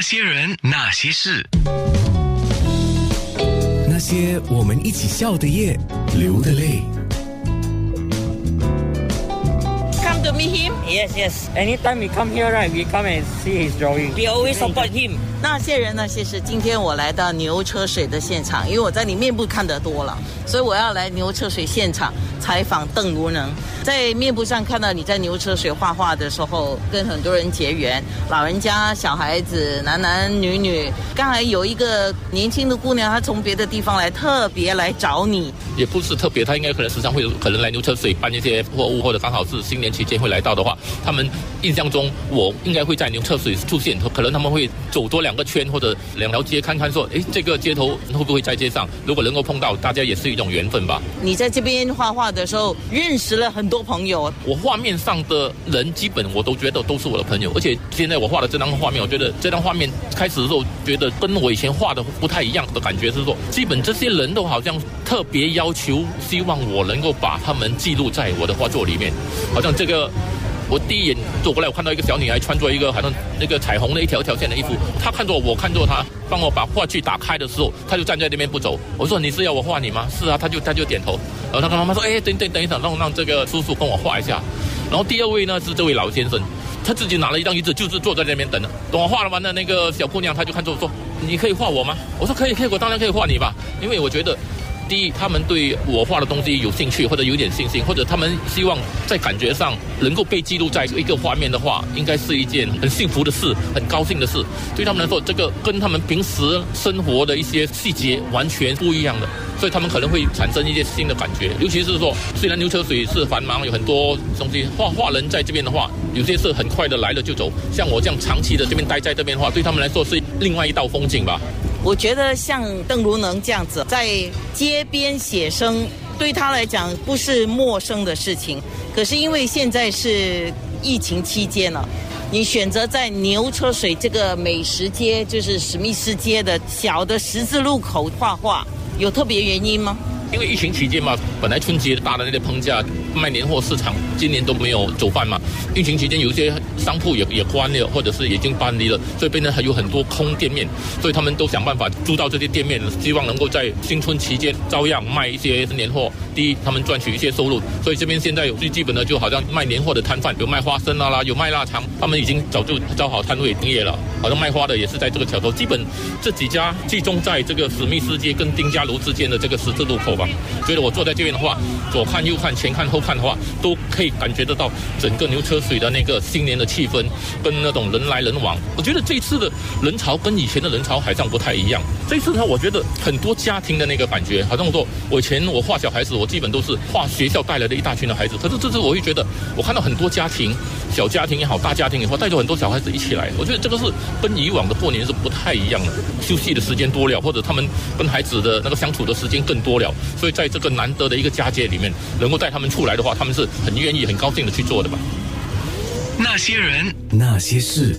那些人，那些事，那些我们一起笑的夜，流的泪。To meet him. Yes, yes. Anytime we come here, right, we come and see his drawing. We always support him. 那些人呢？其实，今天我来到牛车水的现场，因为我在你面部看得多了，所以我要来牛车水现场采访邓如能。在面部上看到你在牛车水画画的时候，跟很多人结缘，老人家、小孩子、男男女女。刚才有一个年轻的姑娘，她从别的地方来，特别来找你。也不是特别，她应该可能时常会有可能来牛车水搬一些货物，或者刚好是新年期间会来到的话，他们印象中我应该会在牛车水出现，可能他们会走多两个圈或者两条街看看，说，哎，这个街头会不会在街上？如果能够碰到，大家也是一种缘分吧。你在这边画画的时候，认识了很多朋友。我画面上的人基本我都觉得都是我的朋友，而且现在我画的这张画面，我觉得这张画面开始的时候觉得跟我以前画的不太一样的感觉是说，基本这些人都好像特别要求，希望我能够把他们记录在我的画作里面，好像这个。我第一眼走过来，我看到一个小女孩穿着一个好像那个彩虹的一条条线的衣服，她看着我，我看着她，帮我把画具打开的时候，她就站在那边不走。我说：“你是要我画你吗？”是啊，她就她就点头。然后她跟妈妈说：“哎，等等等一等，让让这个叔叔跟我画一下。”然后第二位呢是这位老先生，他自己拿了一张椅子，就是坐在那边等。等我画了完的那个小姑娘，她就看着我说：“你可以画我吗？”我说：“可以，可以，我当然可以画你吧，因为我觉得。”第一，他们对我画的东西有兴趣，或者有点信心，或者他们希望在感觉上能够被记录在一个画面的话，应该是一件很幸福的事，很高兴的事。对他们来说，这个跟他们平时生活的一些细节完全不一样的，所以他们可能会产生一些新的感觉。尤其是说，虽然牛车水是繁忙，有很多东西，画画人在这边的话，有些是很快的来了就走。像我这样长期的这边待在这边的话，对他们来说是另外一道风景吧。我觉得像邓如能这样子在街边写生，对他来讲不是陌生的事情。可是因为现在是疫情期间了，你选择在牛车水这个美食街，就是史密斯街的小的十字路口画画，有特别原因吗？因为疫情期间嘛，本来春节大的那些棚架卖年货市场今年都没有走饭嘛。疫情期间有些商铺也也关了，或者是已经搬离了，所以变成还有很多空店面，所以他们都想办法租到这些店面，希望能够在新春期间照样卖一些年货。第一，他们赚取一些收入，所以这边现在有最基本的，就好像卖年货的摊贩，有卖花生啊啦，有卖腊肠，他们已经早就招好摊位营业了。好像卖花的也是在这个桥头，基本这几家集中在这个史密斯街跟丁家楼之间的这个十字路口吧。觉得我坐在这边的话，左看右看前看后看的话，都可以感觉得到整个牛车水的那个新年的气氛，跟那种人来人往。我觉得这次的人潮跟以前的人潮好像不太一样。这次呢，我觉得很多家庭的那个感觉，好像说我以前我画小孩子，我基本都是画学校带来的一大群的孩子，可是这次我会觉得我看到很多家庭，小家庭也好，大家庭也好，带着很多小孩子一起来。我觉得这个是跟以往的过年是不太一样的，休息的时间多了，或者他们跟孩子的那个相处的时间更多了，所以在这个难得的一个佳节里面，能够带他们出来的话，他们是很愿意、很高兴的去做的吧。那些人，那些事。